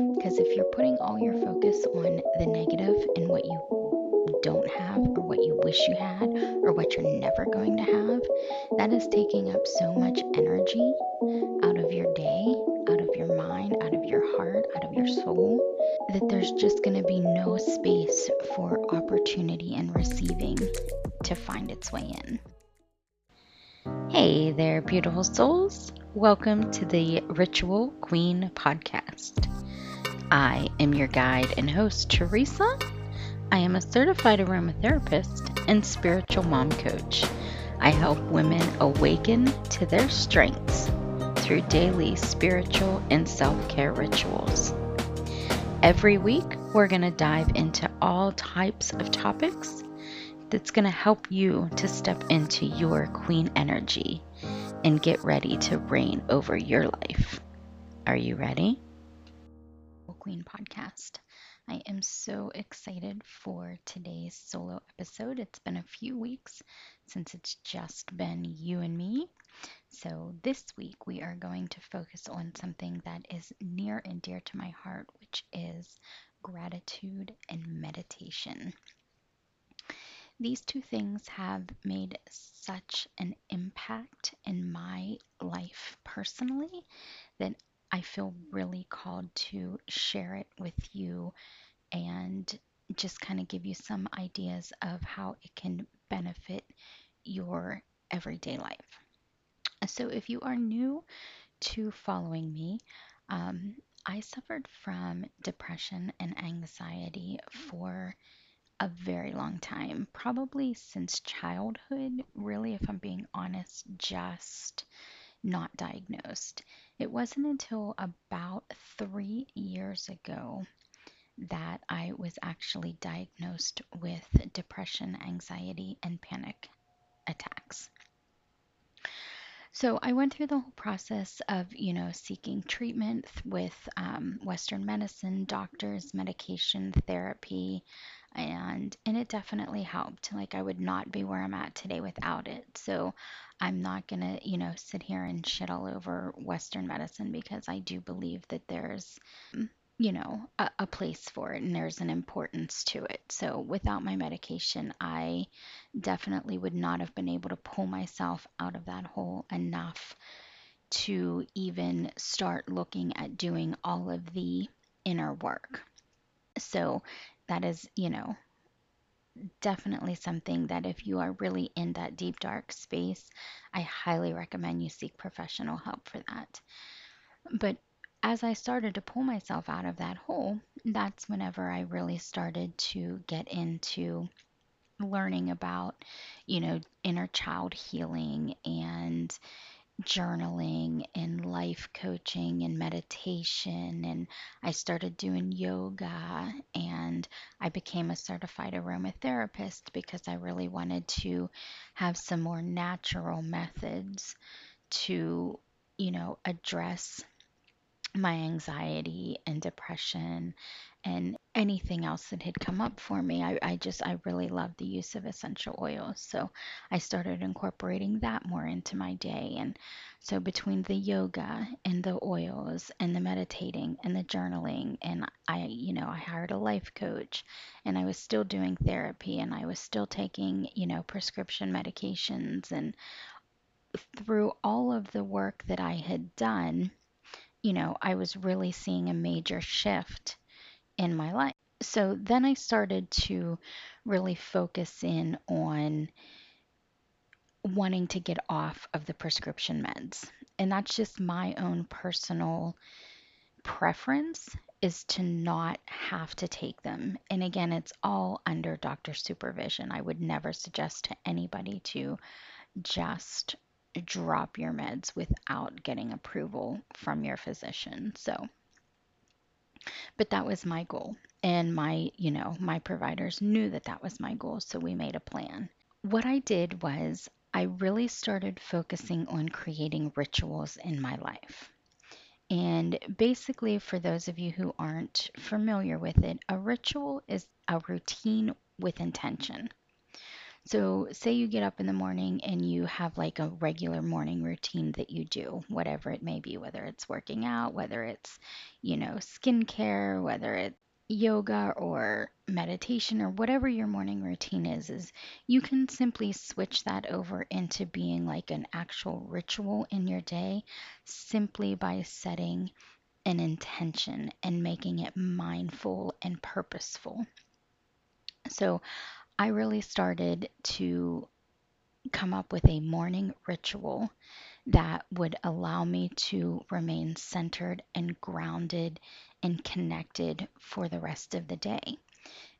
Because if you're putting all your focus on the negative and what you don't have, or what you wish you had, or what you're never going to have, that is taking up so much energy out of your day, out of your mind, out of your heart, out of your soul, that there's just going to be no space for opportunity and receiving to find its way in. Hey there, beautiful souls. Welcome to the Ritual Queen podcast. I am your guide and host, Theresa. I am a certified aromatherapist and spiritual mom coach. I help women awaken to their strengths through daily spiritual and self care rituals. Every week, we're going to dive into all types of topics that's going to help you to step into your queen energy and get ready to reign over your life. Are you ready? Queen podcast. I am so excited for today's solo episode. It's been a few weeks since it's just been you and me. So, this week we are going to focus on something that is near and dear to my heart, which is gratitude and meditation. These two things have made such an impact in my life personally that I feel really called to share it with you and just kind of give you some ideas of how it can benefit your everyday life. So, if you are new to following me, um, I suffered from depression and anxiety for a very long time, probably since childhood, really, if I'm being honest, just not diagnosed. It wasn't until about three years ago that I was actually diagnosed with depression, anxiety, and panic attacks. So I went through the whole process of, you know, seeking treatment with um, Western medicine, doctors, medication, therapy, and and it definitely helped. Like I would not be where I'm at today without it. So I'm not gonna, you know, sit here and shit all over Western medicine because I do believe that there's you know, a, a, place for it and there's an importance to it. So without my medication, I definitely would not have been able to pull myself out of that hole enough to even start looking at doing all of the inner work. So that is, you know, definitely something that if you are really in that deep dark space, I highly recommend you seek professional help for that. But as I started to pull myself out of that hole, that's whenever I really started to get into learning about, you know, inner child healing and journaling and life coaching and meditation. And I started doing yoga and I became a certified aromatherapist because I really wanted to have some more natural methods to, you know, address my anxiety and depression and anything else that had come up for me. I, I just, I really love the use of essential oils. So I started incorporating that more into my day. And so between the yoga and the oils and the meditating and the journaling, and I, you know, I hired a life coach and I was still doing therapy and I was still taking, you know, prescription medications. And through all of the work that I had done, you know, I was really seeing a major shift in my life. So then I started to really focus in on wanting to get off of the prescription meds. And that's just my own personal preference is to not have to take them. And again, it's all under doctor supervision. I would never suggest to anybody to just drop your meds without getting approval from your physician. So, but that was my goal. And my, you know, my providers knew that that was my goal. So we made a plan. What I did was I really started focusing on creating rituals in my life. And basically, for those of you who aren't familiar with it, a ritual is a routine with intention. So, say you get up in the morning and you have like a regular morning routine that you do, whatever it may be, whether it's working out, whether it's, you know, skincare, whether it's yoga or meditation or whatever your morning routine is, is you can simply switch that over into being like an actual ritual in your day simply by setting an intention and making it mindful and purposeful. So, I really started to come up with a morning ritual that would allow me to remain centered and grounded and connected for the rest of the day.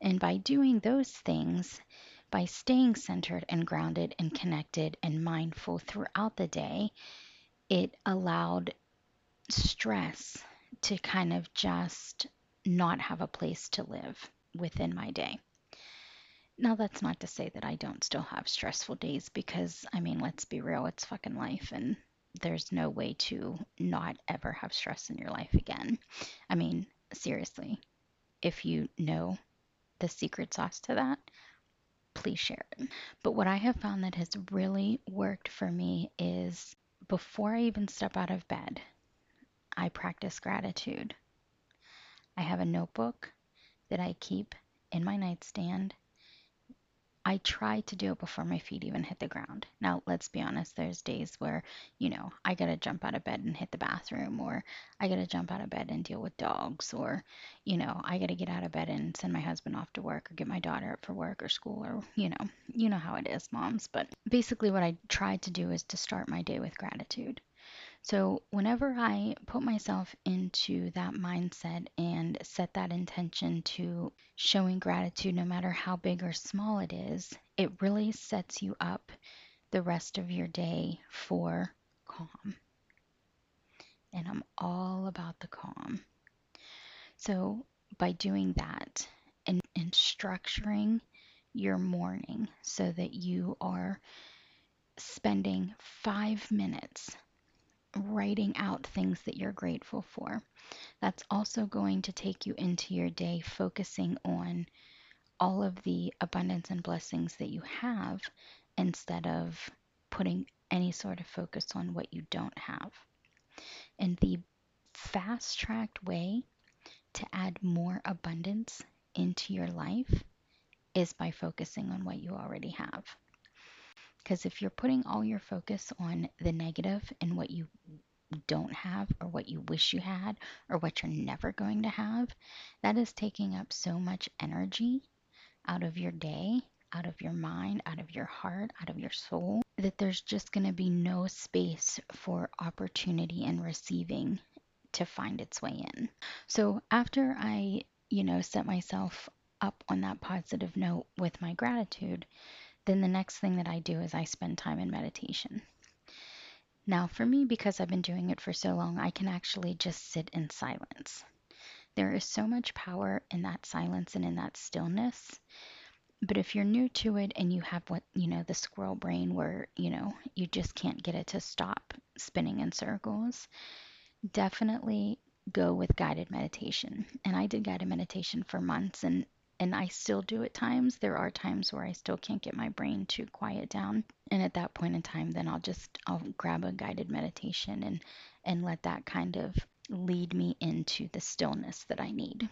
And by doing those things, by staying centered and grounded and connected and mindful throughout the day, it allowed stress to kind of just not have a place to live within my day. Now, that's not to say that I don't still have stressful days because, I mean, let's be real, it's fucking life and there's no way to not ever have stress in your life again. I mean, seriously, if you know the secret sauce to that, please share it. But what I have found that has really worked for me is before I even step out of bed, I practice gratitude. I have a notebook that I keep in my nightstand I try to do it before my feet even hit the ground. Now, let's be honest, there's days where, you know, I gotta jump out of bed and hit the bathroom, or I gotta jump out of bed and deal with dogs, or, you know, I gotta get out of bed and send my husband off to work, or get my daughter up for work or school, or, you know, you know how it is, moms. But basically, what I try to do is to start my day with gratitude. So, whenever I put myself into that mindset and set that intention to showing gratitude, no matter how big or small it is, it really sets you up the rest of your day for calm. And I'm all about the calm. So, by doing that and, and structuring your morning so that you are spending five minutes writing out things that you're grateful for. That's also going to take you into your day focusing on all of the abundance and blessings that you have instead of putting any sort of focus on what you don't have. And the fast tracked way to add more abundance into your life is by focusing on what you already have. Because if you're putting all your focus on the negative and what you don't have, or what you wish you had, or what you're never going to have, that is taking up so much energy out of your day, out of your mind, out of your heart, out of your soul, that there's just going to be no space for opportunity and receiving to find its way in. So after I, you know, set myself up on that positive note with my gratitude, then the next thing that I do is I spend time in meditation. Now, for me, because I've been doing it for so long, I can actually just sit in silence. There is so much power in that silence and in that stillness. But if you're new to it and you have what, you know, the squirrel brain where, you know, you just can't get it to stop spinning in circles, definitely go with guided meditation. And I did guided meditation for months and and I still do at times. There are times where I still can't get my brain to quiet down. And at that point in time, then I'll just I'll grab a guided meditation and and let that kind of lead me into the stillness that I need.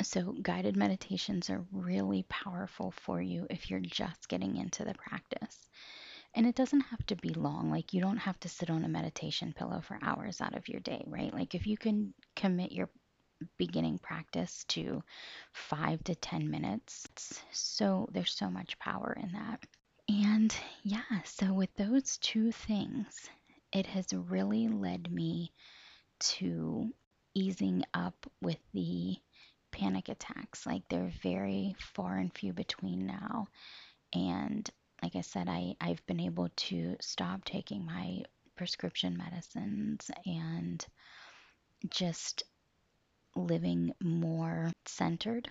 So, guided meditations are really powerful for you if you're just getting into the practice. And it doesn't have to be long. Like, you don't have to sit on a meditation pillow for hours out of your day, right? Like, if you can commit your beginning practice to five to 10 minutes. So there's so much power in that. And yeah, so with those two things, it has really led me to easing up with the panic attacks. Like they're very far and few between now. And like I said, I, I've been able to stop taking my prescription medicines and just living more centered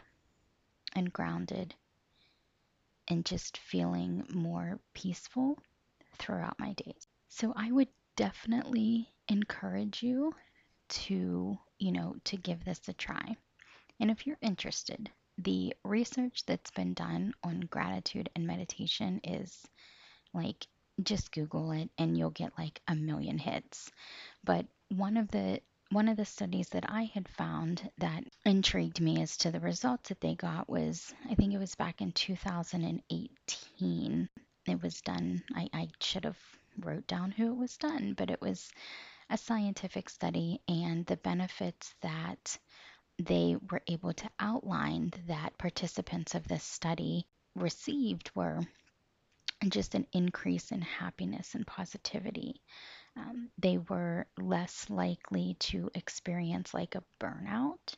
and grounded and just feeling more peaceful throughout my days. So I would definitely encourage you to, you know, to give this a try. And if you're interested, the research that's been done on gratitude and meditation is like just Google it and you'll get like a million hits. But one of the one of the studies that I had found that intrigued me as to the results that they got was I think it was back in 2018. It was done. I, I should have wrote down who it was done, but it was a scientific study and the benefits that they were able to outline that participants of this study received were just an increase in happiness and positivity. Um, they were less likely to experience like a burnout.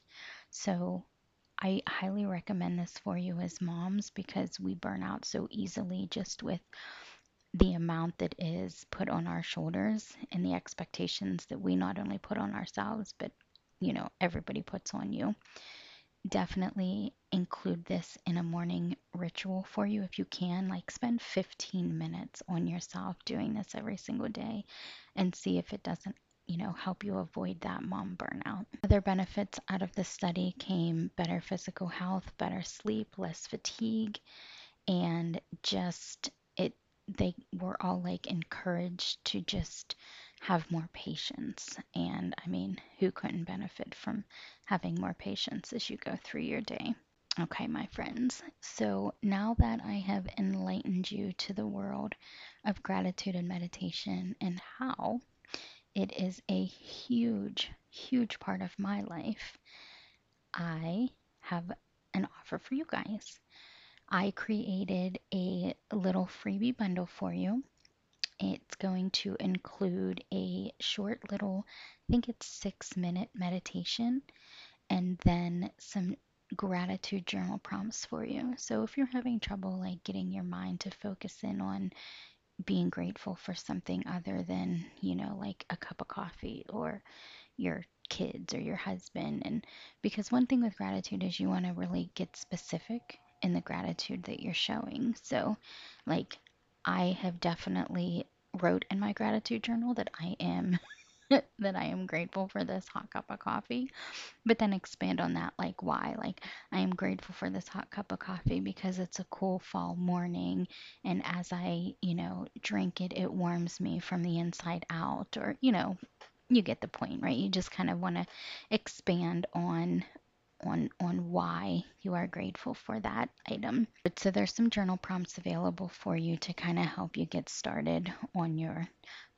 So, I highly recommend this for you as moms because we burn out so easily just with the amount that is put on our shoulders and the expectations that we not only put on ourselves, but you know, everybody puts on you. Definitely include this in a morning ritual for you if you can. Like, spend 15 minutes on yourself doing this every single day and see if it doesn't, you know, help you avoid that mom burnout. Other benefits out of the study came better physical health, better sleep, less fatigue, and just it they were all like encouraged to just have more patience. And I mean, who couldn't benefit from having more patience as you go through your day? Okay, my friends. So now that I have enlightened you to the world of gratitude and meditation and how it is a huge, huge part of my life, I have an offer for you guys. I created a little freebie bundle for you it's going to include a short little, I think it's six minute meditation, and then some gratitude journal prompts for you. So if you're having trouble like getting your mind to focus in on being grateful for something other than, you know, like a cup of coffee or your kids or your husband and because one thing with gratitude is you want to really get specific in the gratitude that you're showing. So like I have definitely wrote in my gratitude journal that I am that I am grateful for this hot cup of coffee, but then expand on that like why? Like I am grateful for this hot cup of coffee because it's a cool fall morning and as I, you know, drink it it warms me from the inside out or, you know, you get the point, right? You just kind of want to expand on on on why you are grateful for that item. So there's some journal prompts available for you to kind of help you get started on your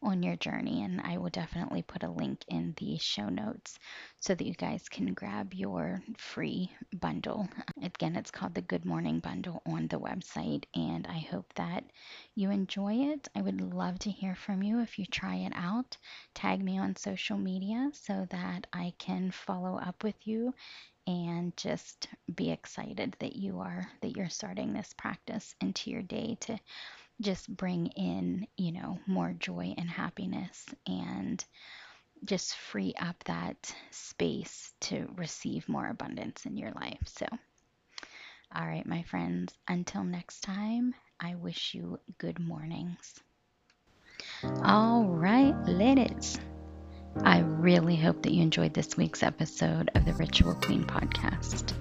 on your journey and I will definitely put a link in the show notes so that you guys can grab your free bundle. Again, it's called the Good Morning Bundle on the website and I hope that you enjoy it. I would love to hear from you if you try it out. Tag me on social media so that I can follow up with you and just be excited that you are that you're starting this practice into your day to just bring in, you know, more joy and happiness and just free up that space to receive more abundance in your life. So, all right, my friends, until next time, I wish you good mornings. All right, ladies. I really hope that you enjoyed this week's episode of the Ritual Queen podcast.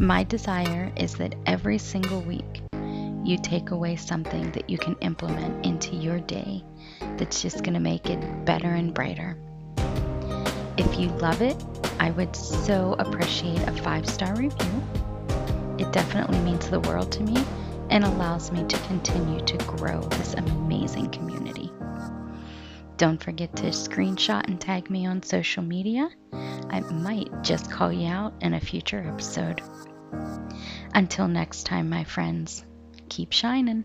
My desire is that every single week you take away something that you can implement into your day that's just going to make it better and brighter. If you love it, I would so appreciate a five star review. It definitely means the world to me and allows me to continue to grow this amazing community. Don't forget to screenshot and tag me on social media. I might just call you out in a future episode. Until next time, my friends, keep shining.